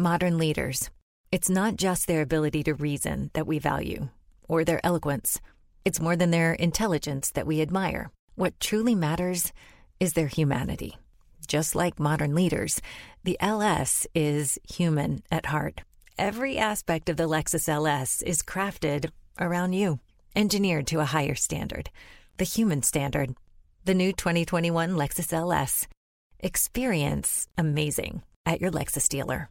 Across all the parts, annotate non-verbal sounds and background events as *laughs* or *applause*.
Modern leaders. It's not just their ability to reason that we value, or their eloquence. It's more than their intelligence that we admire. What truly matters is their humanity. Just like modern leaders, the LS is human at heart. Every aspect of the Lexus LS is crafted around you, engineered to a higher standard, the human standard. The new 2021 Lexus LS. Experience amazing at your Lexus dealer.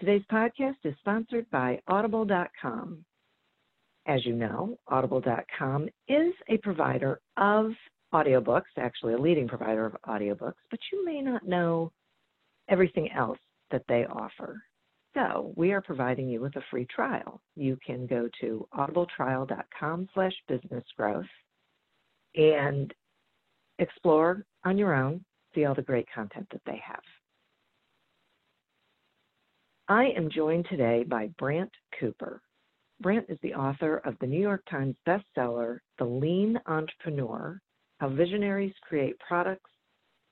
Today's podcast is sponsored by Audible.com. As you know, Audible.com is a provider of audiobooks, actually a leading provider of audiobooks, but you may not know everything else that they offer. So we are providing you with a free trial. You can go to audibletrial.com slash businessgrowth and explore on your own, see all the great content that they have. I am joined today by Brant Cooper. Brant is the author of the New York Times bestseller, The Lean Entrepreneur How Visionaries Create Products,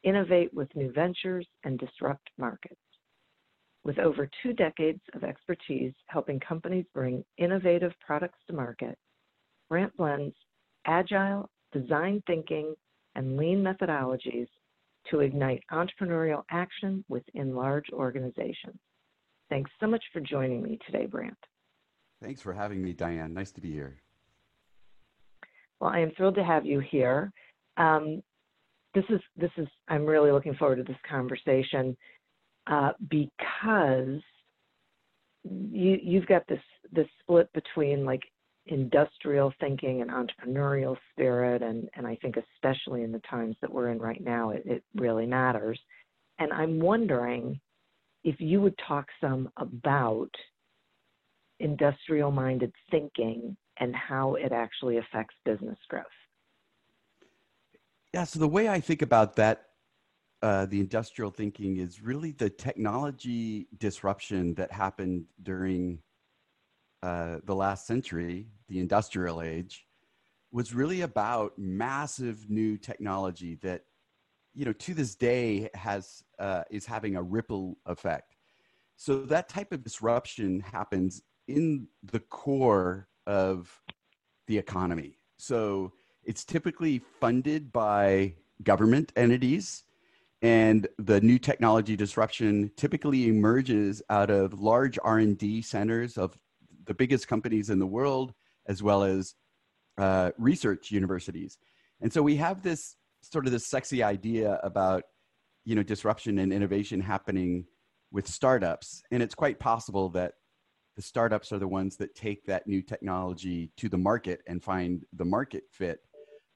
Innovate with New Ventures, and Disrupt Markets. With over two decades of expertise helping companies bring innovative products to market, Brant blends agile, design thinking, and lean methodologies to ignite entrepreneurial action within large organizations. Thanks so much for joining me today, Brant. Thanks for having me, Diane. Nice to be here. Well, I am thrilled to have you here. Um, this is this is I'm really looking forward to this conversation uh, because you you've got this this split between like industrial thinking and entrepreneurial spirit and and I think especially in the times that we're in right now it, it really matters. And I'm wondering if you would talk some about industrial minded thinking and how it actually affects business growth. Yeah, so the way I think about that, uh, the industrial thinking is really the technology disruption that happened during uh, the last century, the industrial age, was really about massive new technology that you know to this day has uh, is having a ripple effect. So that type of disruption happens in the core of the economy. So it's typically funded by government entities and the new technology disruption typically emerges out of large r&d centers of the biggest companies in the world as well as uh, research universities. And so we have this sort of this sexy idea about you know disruption and innovation happening with startups. And it's quite possible that the startups are the ones that take that new technology to the market and find the market fit.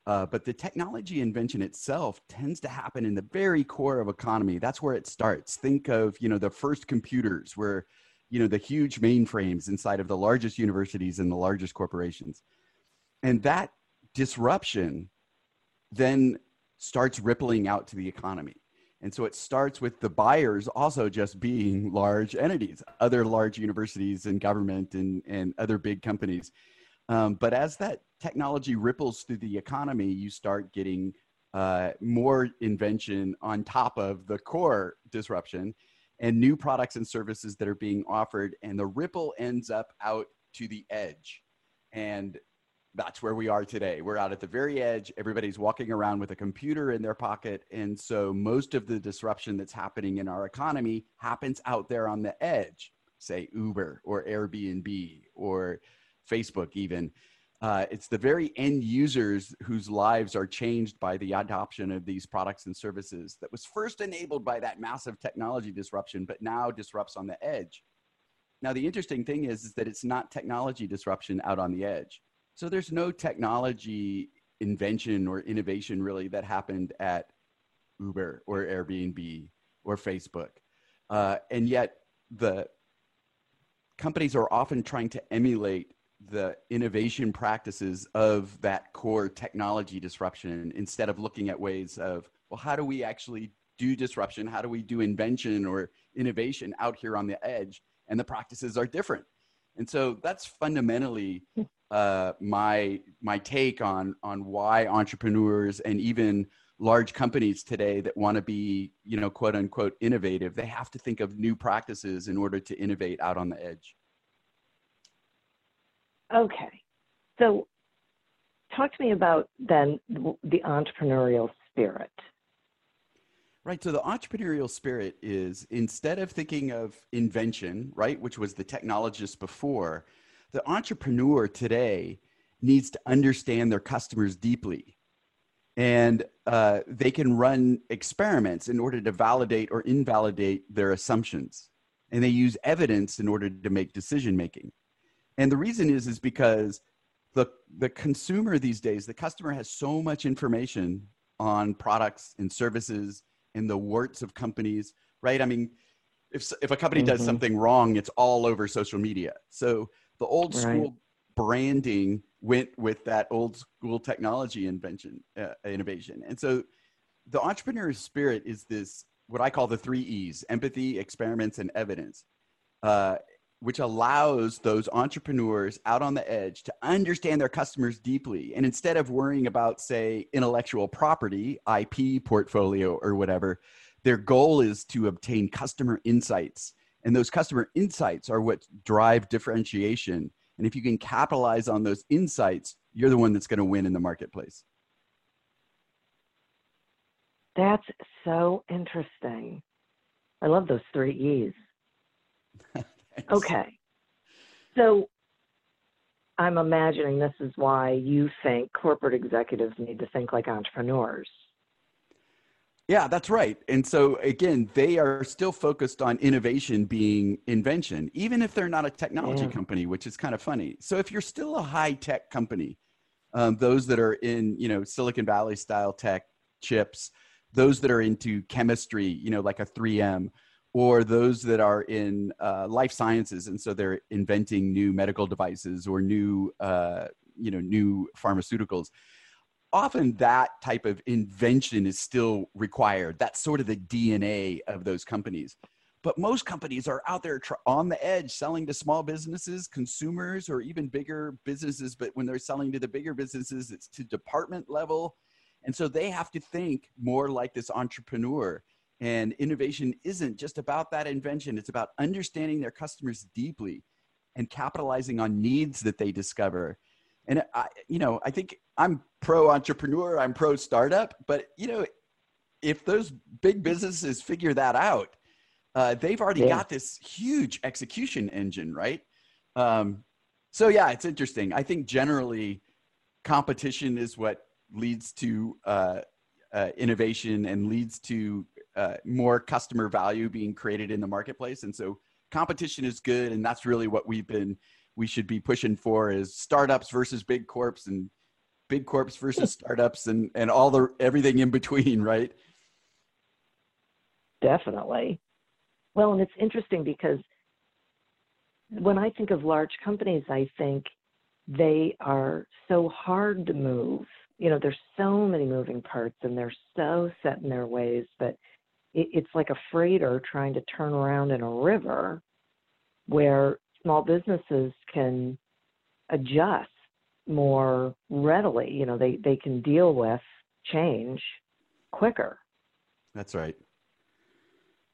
Uh, but the technology invention itself tends to happen in the very core of economy. That's where it starts. Think of you know the first computers where you know the huge mainframes inside of the largest universities and the largest corporations. And that disruption then starts rippling out to the economy. And so it starts with the buyers also just being large entities, other large universities and government and, and other big companies. Um, but as that technology ripples through the economy, you start getting uh, more invention on top of the core disruption and new products and services that are being offered and the ripple ends up out to the edge and that's where we are today. We're out at the very edge. Everybody's walking around with a computer in their pocket. And so most of the disruption that's happening in our economy happens out there on the edge, say Uber or Airbnb or Facebook, even. Uh, it's the very end users whose lives are changed by the adoption of these products and services that was first enabled by that massive technology disruption, but now disrupts on the edge. Now, the interesting thing is, is that it's not technology disruption out on the edge so there's no technology invention or innovation really that happened at Uber or Airbnb or Facebook. Uh, and yet the companies are often trying to emulate the innovation practices of that core technology disruption instead of looking at ways of, well, how do we actually do disruption? How do we do invention or innovation out here on the edge? And the practices are different. And so that's fundamentally uh, my my take on on why entrepreneurs and even large companies today that want to be you know quote unquote innovative they have to think of new practices in order to innovate out on the edge okay so talk to me about then the entrepreneurial spirit Right. So the entrepreneurial spirit is instead of thinking of invention, right, which was the technologist before, the entrepreneur today needs to understand their customers deeply. And uh, they can run experiments in order to validate or invalidate their assumptions. And they use evidence in order to make decision making. And the reason is is because the the consumer these days the customer has so much information on products and services and the warts of companies right? I mean if if a company mm-hmm. does something wrong it's all over social media. So the old school branding went with that old school technology invention uh, innovation. And so the entrepreneur spirit is this what i call the three e's empathy experiments and evidence uh, which allows those entrepreneurs out on the edge to understand their customers deeply. And instead of worrying about say intellectual property ip portfolio or whatever their goal is to obtain customer insights and those customer insights are what drive differentiation. And if you can capitalize on those insights, you're the one that's going to win in the marketplace. That's so interesting. I love those three E's. *laughs* okay. So I'm imagining this is why you think corporate executives need to think like entrepreneurs. Yeah, that's right. And so again, they are still focused on innovation being invention, even if they're not a technology company, which is kind of funny. So if you're still a high tech company, um, those that are in you know Silicon Valley style tech chips, those that are into chemistry, you know, like a 3M, or those that are in uh, life sciences, and so they're inventing new medical devices or new uh, you know new pharmaceuticals often that type of invention is still required. That's sort of the DNA of those companies. But most companies are out there on the edge selling to small businesses, consumers, or even bigger businesses. But when they're selling to the bigger businesses, it's to department level. And so they have to think more like this entrepreneur. And innovation isn't just about that invention, it's about understanding their customers deeply and capitalizing on needs that they discover and I, you know, I think I'm pro entrepreneur, I'm pro startup, but you know, if those big businesses figure that out, uh, they've already yeah. got this huge execution engine, right? Um, so yeah, it's interesting. I think generally, competition is what leads to uh, uh, innovation and leads to uh, more customer value being created in the marketplace. And so, competition is good, and that's really what we've been we should be pushing for is startups versus big corps and big corps versus *laughs* startups and and all the everything in between right? Definitely. Well and it's interesting because when i think of large companies i think they are so hard to move. You know there's so many moving parts and they're so set in their ways that it's like a freighter trying to turn around in a river where small businesses can adjust more readily. You know, they, they can deal with change quicker. That's right.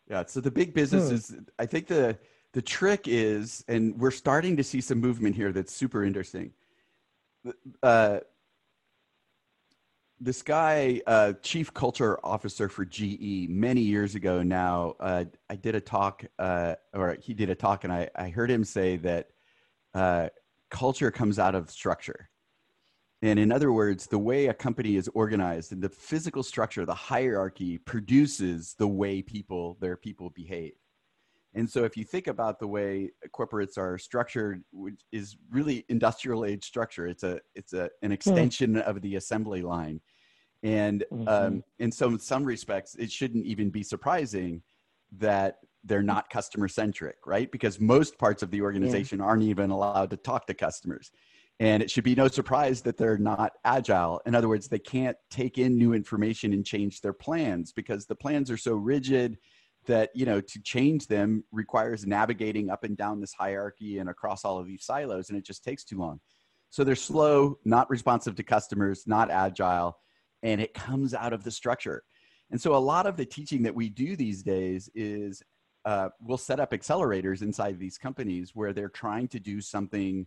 Yeah. So the big business Hmm. I think the the trick is, and we're starting to see some movement here that's super interesting. Uh, this guy, uh, chief culture officer for GE, many years ago now, uh, I did a talk, uh, or he did a talk, and I, I heard him say that uh, culture comes out of structure. And in other words, the way a company is organized and the physical structure, the hierarchy produces the way people, their people behave. And so if you think about the way corporates are structured, which is really industrial age structure, it's a it's a an extension of the assembly line. And Mhm. um, in some some respects, it shouldn't even be surprising that they're not customer centric, right? Because most parts of the organization aren't even allowed to talk to customers. And it should be no surprise that they're not agile. In other words, they can't take in new information and change their plans because the plans are so rigid that you know to change them requires navigating up and down this hierarchy and across all of these silos and it just takes too long. So they're slow not responsive to customers not agile and it comes out of the structure. And so a lot of the teaching that we do these days is uh, we'll set up accelerators inside these companies where they're trying to do something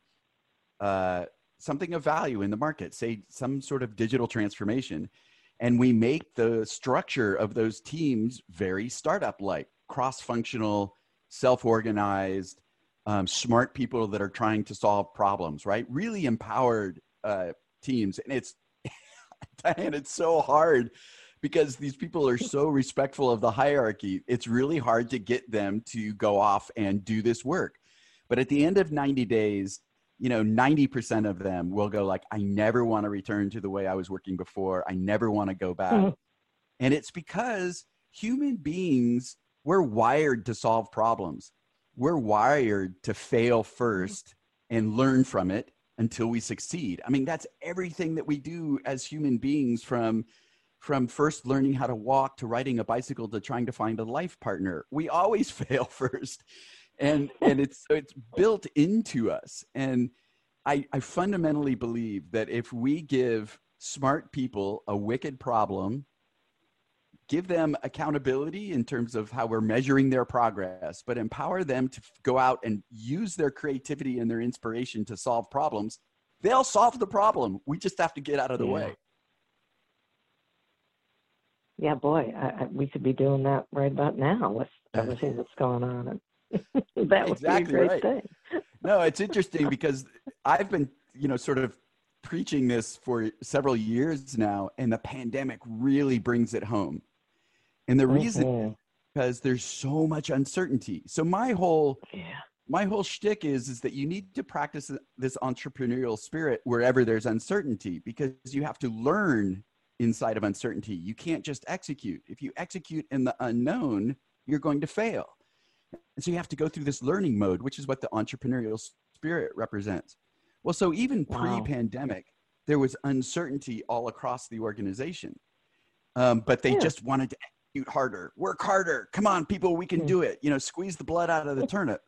uh, something of value in the market say some sort of digital transformation and we make the structure of those teams very startup like cross-functional self-organized um, smart people that are trying to solve problems right? Really empowered uh, teams. And it's *laughs* Diane, it's so hard because these people are so respectful of the hierarchy. It's really hard to get them to go off and do this work. But at the end of 90 days you know 90% of them will go like i never want to return to the way i was working before. I never want to go back. Mhm. and it's because human beings we're wired to solve problems. We're wired to fail first and learn from it until we succeed. I mean that's everything that we do as human beings from from first learning how to walk to riding a bicycle to trying to find a life partner. We always *laughs* fail first and and it's it's built into us and I, I fundamentally believe that if we give smart people a wicked problem give them accountability in terms of how we're measuring their progress but empower them to go out and use their creativity and their inspiration to solve problems they'll solve the problem we just have to get out of the Yeah. way Yeah, boy, I, I, we could be doing that right about now with everything that's going on. *laughs* That would Exactly be a great right. thing. no it's interesting because i've been you know sort of preaching this for several years now and the pandemic really brings it home and the reason Mhm. because there's so much uncertainty so my whole Yeah. my whole shtick is is that you need to practice this entrepreneurial spirit wherever there's uncertainty because you have to learn inside of uncertainty. You can't just execute. If you execute in the unknown, you're going to fail. And so you have to go through this learning mode, which is what the entrepreneurial spirit represents. Well, so even Wow. pre-pandemic, there was uncertainty all across the organization, um, but they Yeah. just wanted to execute harder, work harder. Come on, people, we can Hmm. do it. You know, squeeze the blood out of the *laughs* turnip.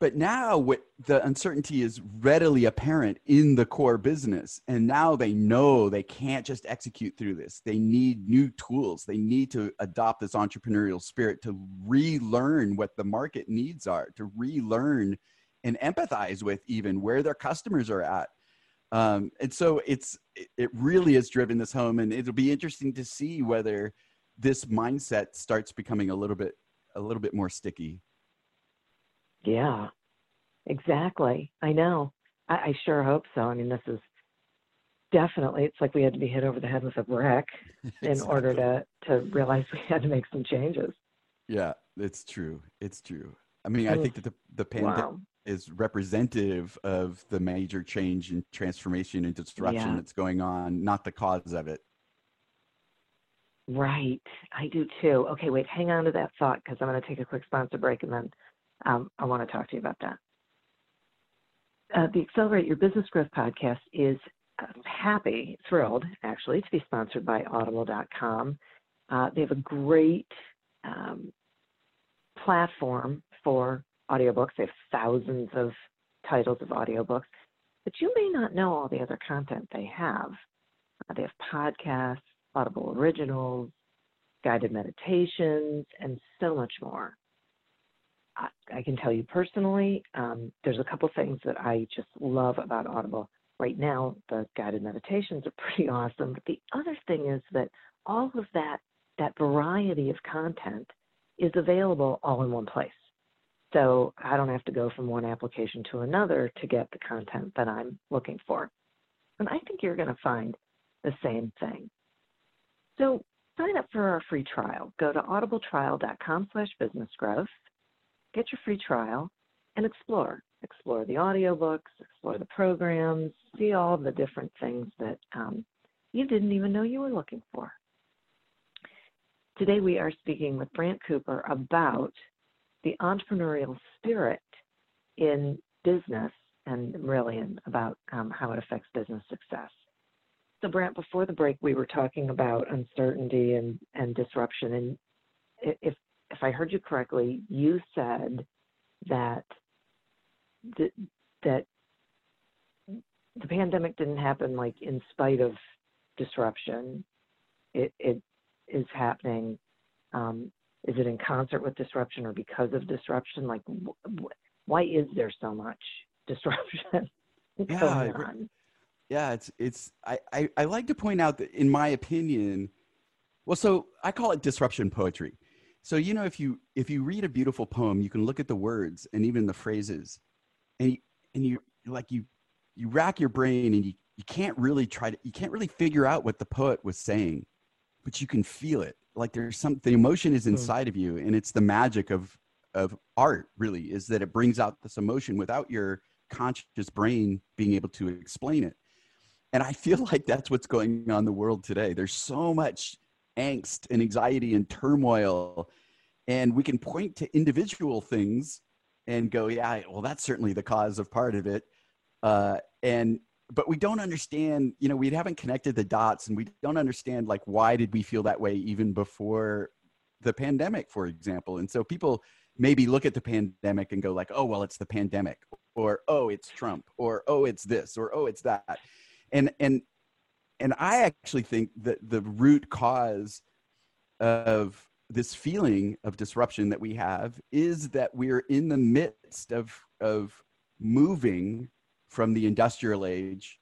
But now, the uncertainty is readily apparent in the core business, and now they know they can't just execute through this. They need new tools. They need to adopt this entrepreneurial spirit to relearn what the market needs are, to relearn and empathize with even where their customers are at. Um, and so it's it- it really has driven this home, and it'll be interesting to see whether this mindset starts becoming a little bit a little bit more sticky. Yeah, exactly. I know. I, I sure hope so. I mean, this is definitely, it's like we had to be hit over the head with a brick *laughs* in order to, to realize we had to make some changes. Yeah, it's true. It's true. I mean, I think that the, the pandemic Wow. is representative of the major change and transformation and disruption Yeah. that's going on, not the cause of it. Right. I do too. Okay, wait, hang on to that thought because I'm going to take a quick sponsor break and then um, I want to talk to you about that. Uh, the Accelerate Your Business Growth podcast is uh, happy, thrilled actually, to be sponsored by Audible.com. Uh, they have a great um, platform for audiobooks. They have thousands of titles of audiobooks, but you may not know all the other content they have. Uh, they have podcasts, Audible originals, guided meditations, and so much more. I, can tell you personally, um, there's a couple things that I just love about Audible. Right now, the guided meditations are *laughs* pretty awesome, but the other thing is that all of that that variety of content is available all in one place. So I don't have to go from one application to another to get the content that I'm looking for. And I think you're going to find the same thing. So sign up for our free trial. Go to audibletrial.com slash businessgrowth, get your free trial, and explore. Explore the audiobooks, explore the programs, see all the different things that um, you didn't even know you were looking for. Today we are speaking with Brant Cooper about the entrepreneurial spirit in business and really in, about um, how it affects business success. So, Brant, before the break, we were talking about uncertainty and, and disruption. And if, if I heard you correctly, you said that the, that the pandemic didn't happen like in spite of disruption. It, it is happening? Um, is it in concert with disruption or because of disruption? Like, wh- why is there so much disruption *laughs* yeah, going on? Yeah, it's it's. I, I I like to point out that, in my opinion, well, so I call it disruption poetry. So you know, if you if you read a beautiful poem, you can look at the words and even the phrases, and you, and you like you you rack your brain and you you can't really try to you can't really figure out what the poet was saying but you can feel it. Like there's some the emotion is hmm. inside of you and it's the magic of of art really is that it brings out this emotion without your conscious brain being able to explain it. And i feel *laughs* like that's what's going on in the world today. There's so much angst and anxiety and turmoil. And we can point to individual things and go yeah well that's certainly the cause of part of it. Uh, and but we don't understand you know we haven't connected the dots and we don't understand like why did we feel that way even before the pandemic for example? And so people maybe look at the pandemic and go like oh well it's the pandemic or oh it's trump or oh it's this or oh it's that. And and and i actually think that the root cause of this feeling of disruption that we have is that we're in the midst of of moving from the industrial age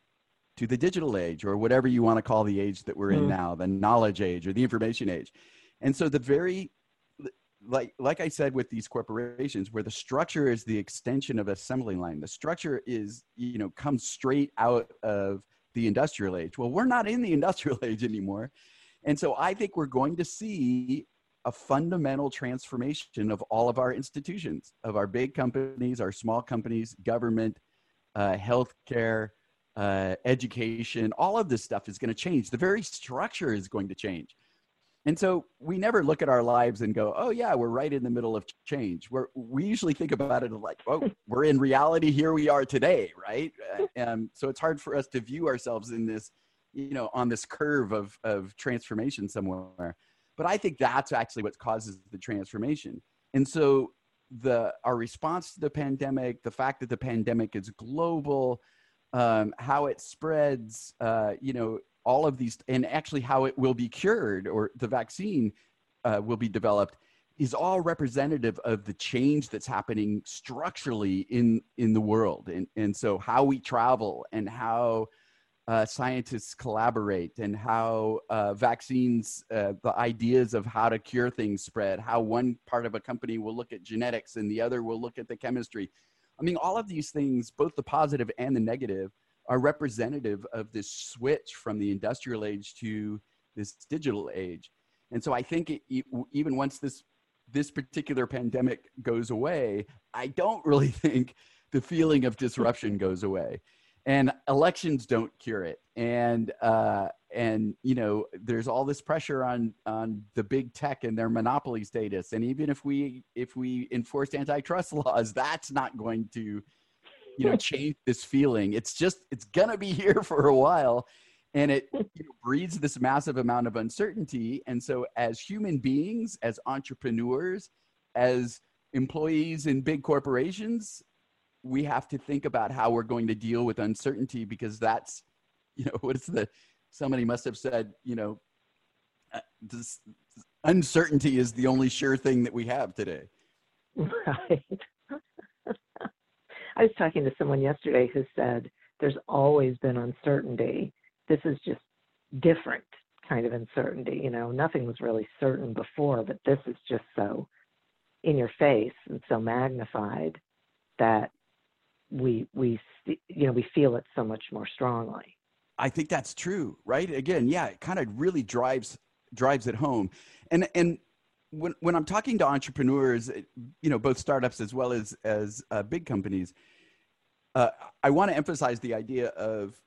to the digital age or whatever you want to call the age that we're in mm. now the knowledge age or the information age and so the very like like i said with these corporations where the structure is the extension of assembly line the structure is you know comes straight out of the industrial age well we're not in the *laughs* industrial age anymore and so i think we're going to see a fundamental transformation of all of our institutions of our big companies our small companies government uh, healthcare, uh, education, all of this stuff is going to change. The very structure is going to change. And so we never look at our lives and go, oh, yeah, we're right in the middle of change. We're, we usually think about it like, oh, *laughs* we're in reality. Here we are today, right? And so it's hard for us to view ourselves in this, you know, on this curve of, of transformation somewhere. But I think that's actually what causes the transformation. And so the our response to the pandemic, the fact that the pandemic is global, um, how it spreads, uh, you know, all of these, and actually how it will be cured or the vaccine uh, will be developed is all representative of the change that's happening structurally in in the world and and so how we travel and how uh, scientists collaborate and how uh, vaccines, uh, the ideas of how to cure things spread, how one part of a company will look at genetics and the other will look at the chemistry. I mean, all of these things, both the positive and the negative, are representative of this switch from the industrial age to this digital age. And so I think it, even once this this particular pandemic goes away, I don't really *laughs* think the feeling of disruption goes away. And elections don't cure it. And uh, and you know there's all this pressure on on the big tech and their monopoly status. And even if we if we enforce antitrust *laughs* laws that's not going to you know *laughs* change this feeling it's just it's gonna be *laughs* here for a while and it *laughs* you know, breeds this massive amount of uncertainty and so as human beings as entrepreneurs as employees in big corporations we have to think about how we're going to deal with uncertainty because that's you know what is the somebody must have said you know uh, this uncertainty is the only sure thing that we have today. Right. I was talking to someone yesterday who said there's always been uncertainty. This is just different kind of uncertainty. You know, nothing was really certain before, but this is just so in your face and so magnified that we we you know we feel it so much more strongly. I think that's true, right? Again, yeah, it kind of really drives drives it home, and and when when I'm talking to entrepreneurs, you know, both startups as well as as uh, big companies, uh, I want to emphasize the idea of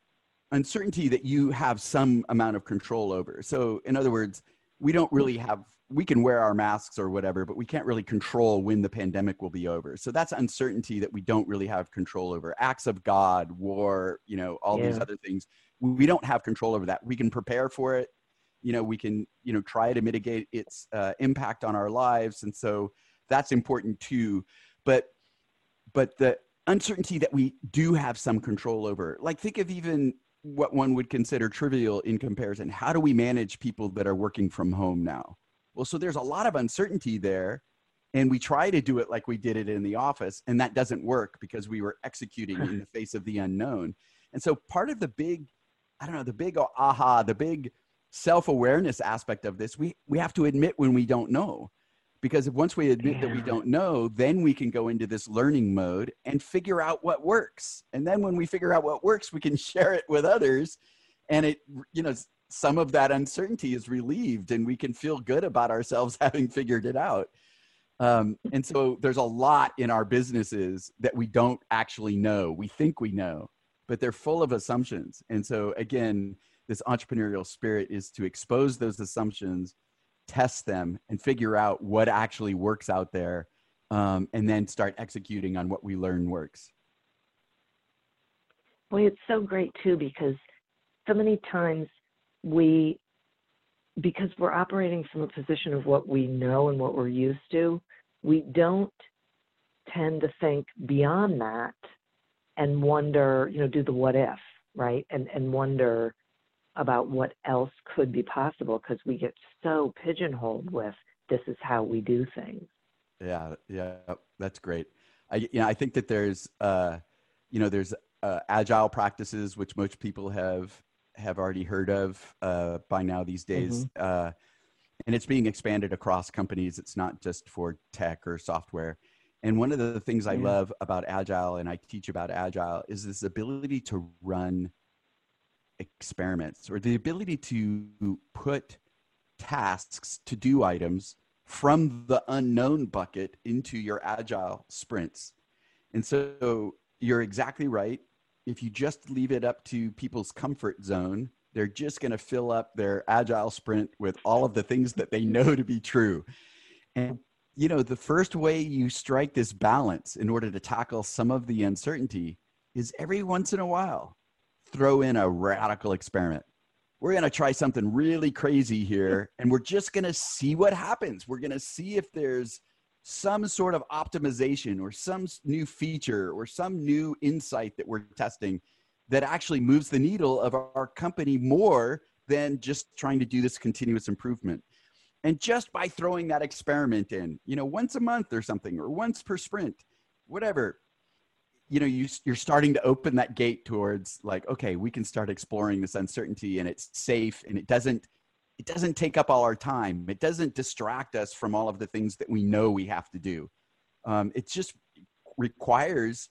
uncertainty that you have some amount of control over. So, in other words, we don't really have we can wear our masks or whatever, but we can't really control when the pandemic will be over. So that's uncertainty that we don't really have control over. Acts of God, war, you know, all yeah. these other things. We don't have control over that. We can prepare for it. You know, we can, you know, try to mitigate its uh, impact on our lives. And so that's important too. But, but the uncertainty that we do have some control over, like think of even what one would consider trivial in comparison. How do we manage people that are working from home now? Well, so there's a lot of uncertainty there. And we try to do it like we did it in the office, and that doesn't work because we were executing in the *laughs* face of the unknown. And so part of the big, I don't know, the big aha, the big self-awareness aspect of this, we we have to admit when we don't know. Because if once we admit yeah. that we don't know, then we can go into this learning mode and figure out what works. And then when we figure out what works, we can *laughs* share it with others. And it, you know, some of that uncertainty is relieved and we can feel good about ourselves *laughs* having figured it out. Um, and so there's a lot in our businesses that we don't actually know. We think we know, but they're full of assumptions. And so, again, this entrepreneurial spirit is to expose those assumptions, test them, and figure out what actually works out there, um, and then start executing on what we learn works. Boy, it's so great too because so many times we because we're operating from a position of what we know and what we're used to, we don't tend to think beyond that and wonder, you know, do the what if, right? And and wonder about what else could be possible because we get so pigeonholed with this is how we do things. Yeah, yeah, that's great. I you know, I think that there's uh you know, there's uh, agile practices which most people have have already heard of uh, by now these days. Mm-hmm. Uh, and it's being expanded across companies. It's not just for tech or software. And one of the things I love about Agile and I teach about Agile is this ability to run experiments or the ability to put tasks to do items from the unknown bucket into your Agile sprints. And so you're exactly right if you just leave it up to people's comfort zone, they're just going to fill up their agile sprint with all of the things that they know to be true. And, you know, the first way you strike this balance in order to tackle some of the uncertainty is every once in a while, throw in a radical experiment. We're going to try something really crazy here, *laughs* and we're just going to see what happens. We're going to see if there's some sort of optimization or some new feature or some new insight that we're testing that actually moves the needle of our company more than just trying to do this continuous improvement. And just by throwing that experiment in, you know, once a month or something, or once per sprint, whatever, you know, you, you're starting to open that gate towards like, okay, we can start exploring this uncertainty and it's safe and it doesn't it doesn't take up all our time. It doesn't distract us from all of the things that we know we have to do. Um, it just requires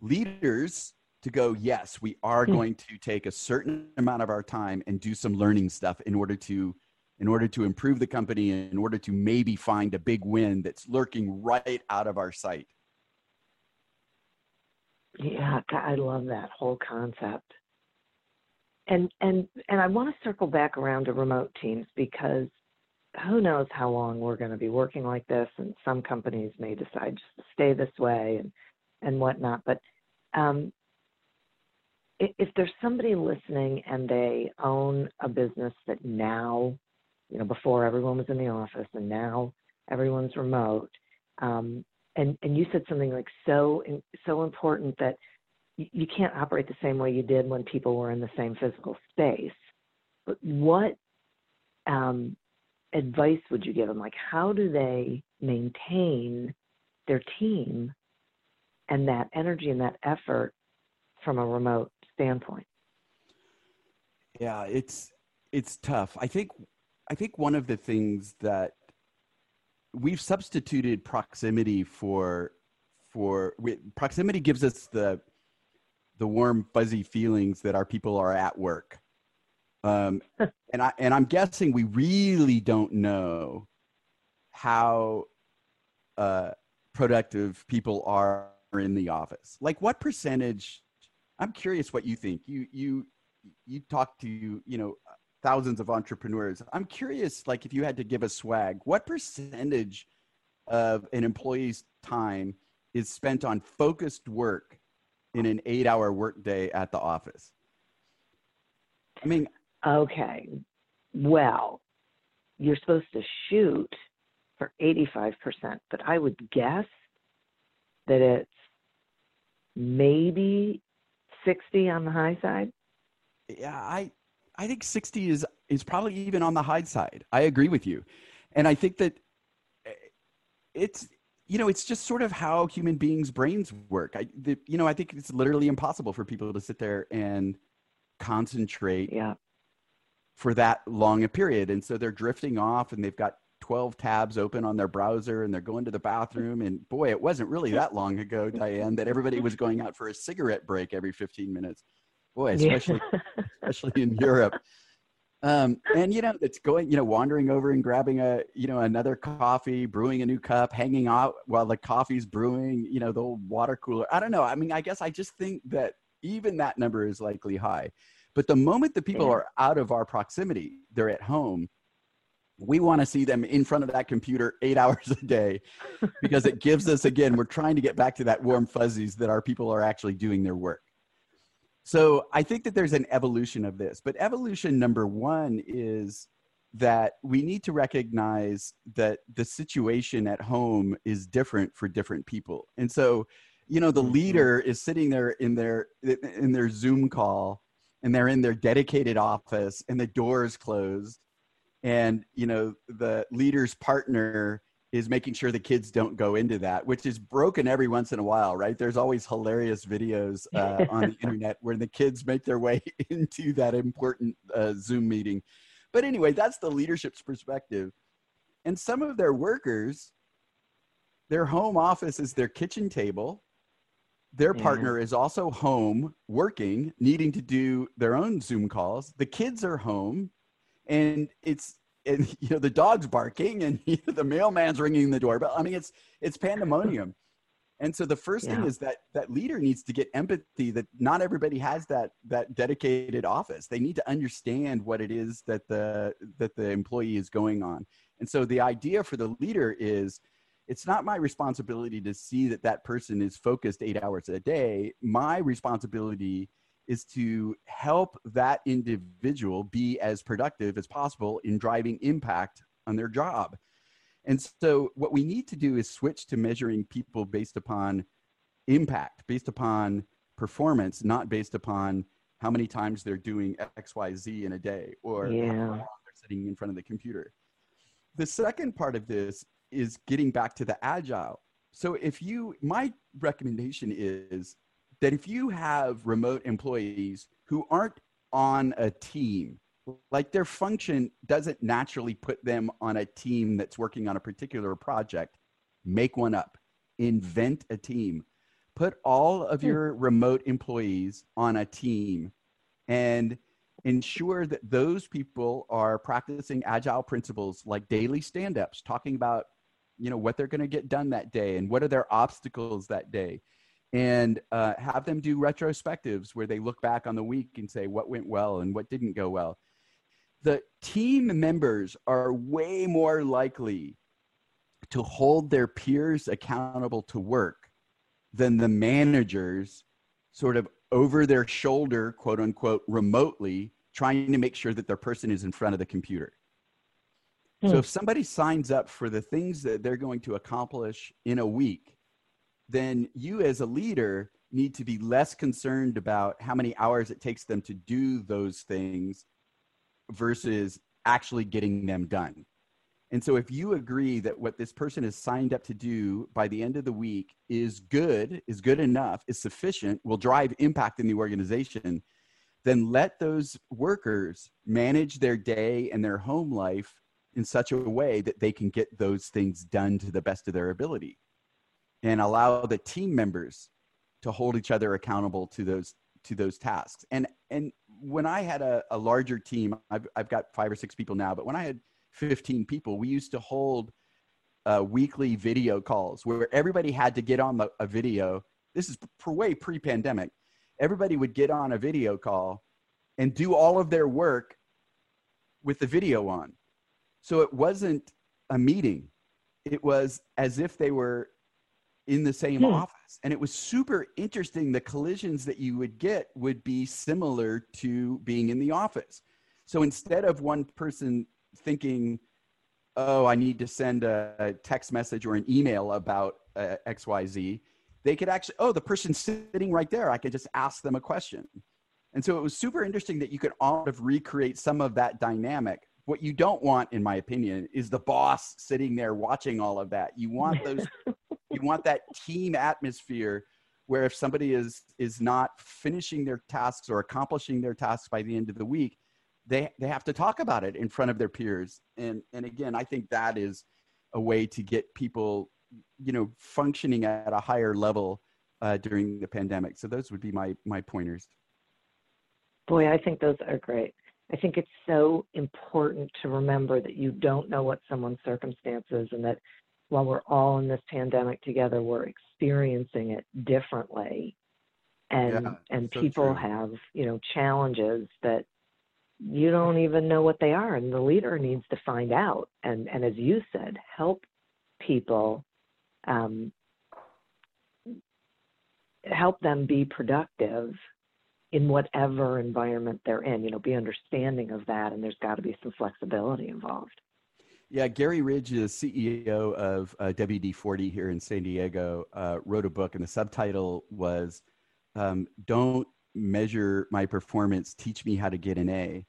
leaders to go, yes, we are hmm. going to take a certain amount of our time and do some learning stuff in order to in order to improve the company in order to maybe find a big win that's lurking right out of our sight. Yeah, I love that whole concept and and and I want to circle back around to remote teams because who knows how long we're going to be working like this, and some companies may decide just to stay this way and and whatnot. But um, if there's somebody listening and they own a business that now, you know, before everyone was in the office and now everyone's remote, um, and and you said something like so so important that you can't operate the same way you did when people were in the same physical space. But what um, advice would you give them? Like, how do they maintain their team and that energy and that effort from a remote standpoint? Yeah, it's it's tough. I think I think one of the things that we've substituted proximity for for we, proximity gives us the the warm fuzzy feelings that our people are at work. Um, *laughs* and i and i'm guessing we really don't know how uh, productive people are in the office. Like what percentage i'm curious what you think. You you you talk to you know thousands of entrepreneurs i'm curious like if you had to give a swag what percentage of an employee's time is spent on focused work in an eight hour workday at the office? I mean, okay. Well, you're supposed to shoot for 85%, but I would guess that it's maybe 60 on the high side. Yeah, I I think 60 is is probably even on the high side. I agree with you. And I think that eh, it's you know, it's just sort of how human beings' brains work. I, the, you know, I think it's literally impossible for people to sit there and concentrate yeah. for that long a period. And so they're drifting off and they've got 12 tabs open on their browser and they're going to the bathroom. And boy, it wasn't really that long ago, Diane, that everybody was going out for a cigarette break every 15 minutes. Boy, especially, yeah. *laughs* especially in Europe. Um, and you know it's going you know wandering over and grabbing a you know another coffee brewing a new cup hanging out while the coffee's brewing you know the old water cooler. I don't know. I mean i guess i just think that even that number is likely high. But the moment the people yeah. are out of our proximity they're at home we want to see them in front of that computer eight *laughs* hours a day because it gives us again we're trying to get back to that warm fuzzies that our people are actually doing their work so I think that there's an evolution of this, but evolution number one is that we need to recognize that the situation at home is different for different people. And so, you know, the mm-hmm. leader is sitting there in their in their Zoom call and they're in their dedicated office and the door is closed and you know the leader's partner is making sure the kids don't go into that, which is broken every once in a while, right? There's always hilarious videos *laughs* uh, on the internet where the kids make their way *laughs* into that important uh, Zoom meeting. But anyway, that's the leadership's perspective. And some of their workers, their home office is their kitchen table. Their partner is also home working, needing to do their own Zoom calls. The kids are home, and it's and *laughs* you know the dog's barking and *laughs* you know, the mailman's ringing the doorbell. I mean it's it's pandemonium. And so the first yeah. thing is that that leader needs to get empathy that not everybody has that that dedicated office. They need to understand what it is that the that the employee is going on. And so the idea for the leader is it's not my responsibility to see that that person is focused eight hours a day. My responsibility is to help that individual be as productive as possible in driving impact on their job. And so, what we need to do is switch to measuring people based upon impact, based upon performance, not based upon how many times they're doing XYZ in a day or yeah. how long they're sitting in front of the computer. The second part of this is getting back to the agile. So, if you, my recommendation is that if you have remote employees who aren't on a team, like their function doesn't naturally put them on a team that's working on a particular project, make one up, invent a team, put all of hmm. your remote employees on a team and ensure that those people are practicing agile principles like daily stand-ups talking about you know what they're going to get done that day and what are their obstacles that day and uh, have them do retrospectives where they look back on the week and say what went well and what didn't go well. The team members are way more likely to hold their peers accountable to work than the managers sort of over their shoulder, quote unquote, remotely trying to make sure that their person is in front of the computer. Hmm. So if somebody signs up for the things that they're going to accomplish in a week, then you as a leader need to be less concerned about how many hours it takes them to do those things versus actually getting them done. And so if you agree that what this person has signed up to do by the end of the week is good, is good enough, is sufficient, will drive impact in the organization, then let those workers manage their day and their home life in such a way that they can get those things done to the best of their ability and allow the team members to hold each other accountable to those to those tasks and and when i had a, a larger team I've, I've got five or six people now but when i had 15 people, we used to hold uh, weekly video calls where everybody had to get on the, a video. This is for way pre pandemic. Everybody would get on a video call and do all of their work with the video on. So it wasn't a meeting, it was as if they were in the same hmm. office. And it was super interesting. The collisions that you would get would be similar to being in the office. So instead of one person thinking, oh, I need to send a, text message or an email about uh, XYZ, they could actually, oh, the person's sitting right there. I could just ask them a question. And so it was super interesting that you could all of recreate some of that dynamic. What you don't want, in my opinion, is the boss sitting there watching all of that. You want those, *laughs* you want that team atmosphere where if somebody is is not finishing their tasks or accomplishing their tasks by the end of the week, they they have to talk about it in front of their peers. And and again i think that is a way to get people you know functioning at a higher level uh, during the pandemic. So those would be my my pointers. Boy i think those are great. I think it's so important to remember that you don't know what someone's circumstances and that while we're all in this pandemic together we're experiencing it differently. And yeah, and so people true. have you know challenges that you don't even know what they are and the leader needs to find out. And and as you said help people um, help them be productive in whatever environment they're in you know be understanding of that and there's got to be some flexibility involved yeah garry ridge is ceo of uh, wd-40 here in san diego uh, wrote a book and the subtitle was um, don't measure my performance teach me how to get an a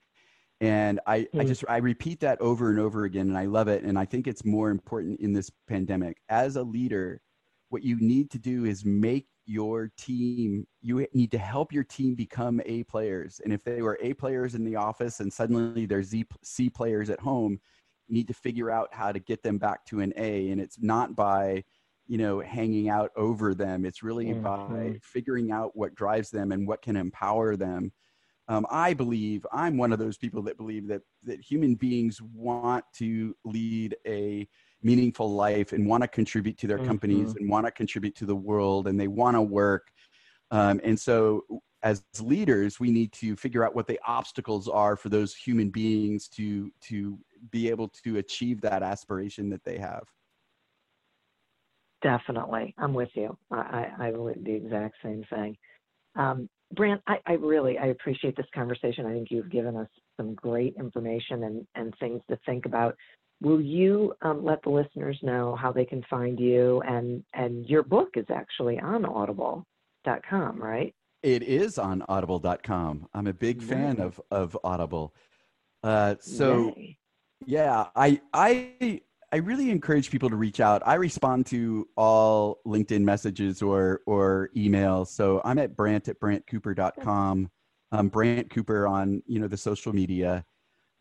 and I, mm. I just i repeat that over and over again and i love it and i think it's more important in this pandemic as a leader what you need to do is make your team you need to help your team become a players and if they were a players in the office and suddenly they're z c players at home need to figure out how to get them back to an a and it's not by you know hanging out over them it's really mm-hmm. by figuring out what drives them and what can empower them um, I believe I'm one of those people that believe that that human beings want to lead a meaningful life and want to contribute to their mm-hmm. companies and want to contribute to the world and they want to work. Um, and so, as leaders, we need to figure out what the obstacles are for those human beings to to be able to achieve that aspiration that they have. Definitely, I'm with you. I, I, I the exact same thing. Um, Brant, I, I, really I appreciate this conversation. I think you've given us some great information and, and things to think about. Will you um, let the listeners know how they can find you? And and your book is actually on Audible.com, right? It is on Audible.com. I'm a big fan of of Audible. Uh, so, Yay. yeah, I I I really encourage people to reach out. I respond to all LinkedIn messages or or emails. So I'm at Brant at brantcooper.com. Um, Brant Cooper on you know the social media.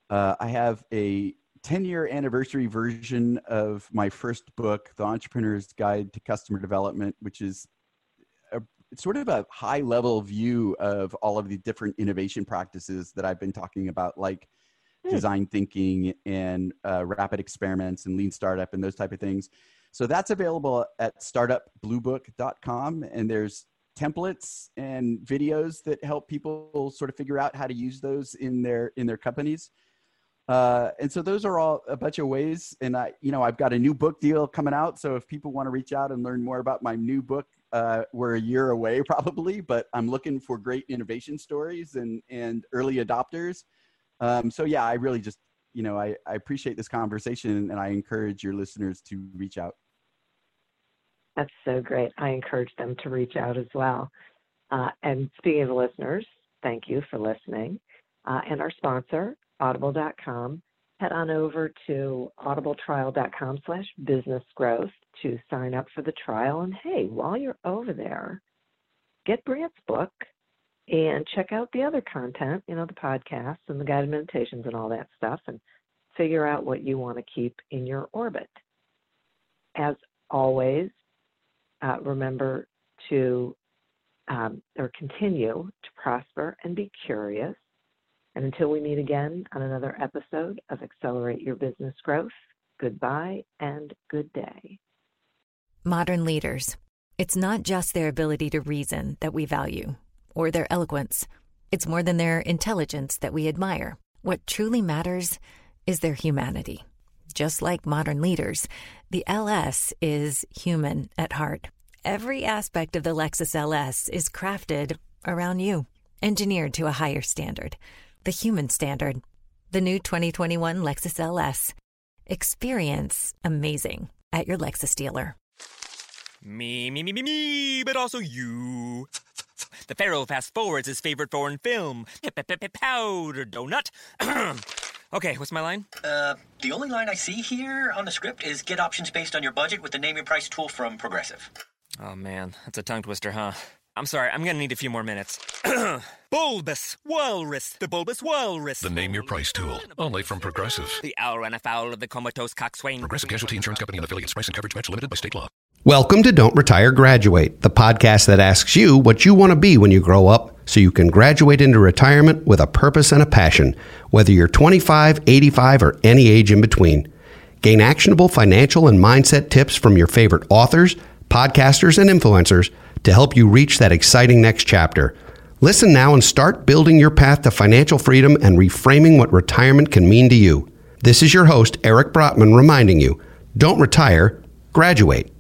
Uh, I have a 10 year anniversary version of my first book, The Entrepreneur's Guide to Customer Development, which is sort of a high level view of all of the different innovation practices that I've been talking about, like Hmm. design thinking and uh, rapid experiments and lean startup and those type of things. So that's available at startupbluebook.com. And there's templates and videos that help people sort of figure out how to use those in their in their companies. Uh, and so those are all a bunch of ways. And I, you know, I've got a new book deal coming out. So if people want to reach out and learn more about my new book, uh, we're a year away *laughs* probably, but I'm looking for great innovation stories and and early adopters. Um, so yeah, I really just, you know, I, I appreciate this conversation and I encourage your listeners to reach out. That's so great. I encourage them to reach out as well. Uh, and speaking of listeners, thank you for listening. Uh, and our sponsor, audible.com, head on over to audibletrial.com slash business growth to sign up for the trial. And hey, while you're over there, get Brant's book and check out the other content, you know, the podcasts and the guided meditations and all that stuff, and figure out what you want to keep in your orbit. As always, uh, remember to um, or continue to prosper and be curious. And until we meet again on another episode of Accelerate Your Business Growth, goodbye and good day. Modern leaders. It's not just their ability to reason that we value, or their eloquence. It's more than their intelligence that we admire. What truly matters is their humanity. Just like modern leaders, the LS is human at heart. Every aspect of the Lexus LS is crafted around you, engineered to a higher standard, the human standard. The new 2021 Lexus LS. Experience amazing at your Lexus dealer. Me, me, me, me, me, but also you. The Pharaoh fast forwards his favorite foreign film, Powder Donut. *clears throat* okay, what's my line? Uh, the only line I see here on the script is get options based on your budget with the name your price tool from Progressive. Oh man, that's a tongue twister, huh? I'm sorry, I'm gonna need a few more minutes. *clears throat* bulbous Walrus, the Bulbous Walrus. The name your price tool, only from Progressive. The owl ran afoul of the comatose coxswain. Progressive Casualty Insurance Company and affiliates. Price and coverage match limited by state law. Welcome to Don't Retire, Graduate, the podcast that asks you what you want to be when you grow up so you can graduate into retirement with a purpose and a passion, whether you're 25, 85, or any age in between. Gain actionable financial and mindset tips from your favorite authors, podcasters, and influencers to help you reach that exciting next chapter. Listen now and start building your path to financial freedom and reframing what retirement can mean to you. This is your host, Eric Brotman, reminding you don't retire, graduate.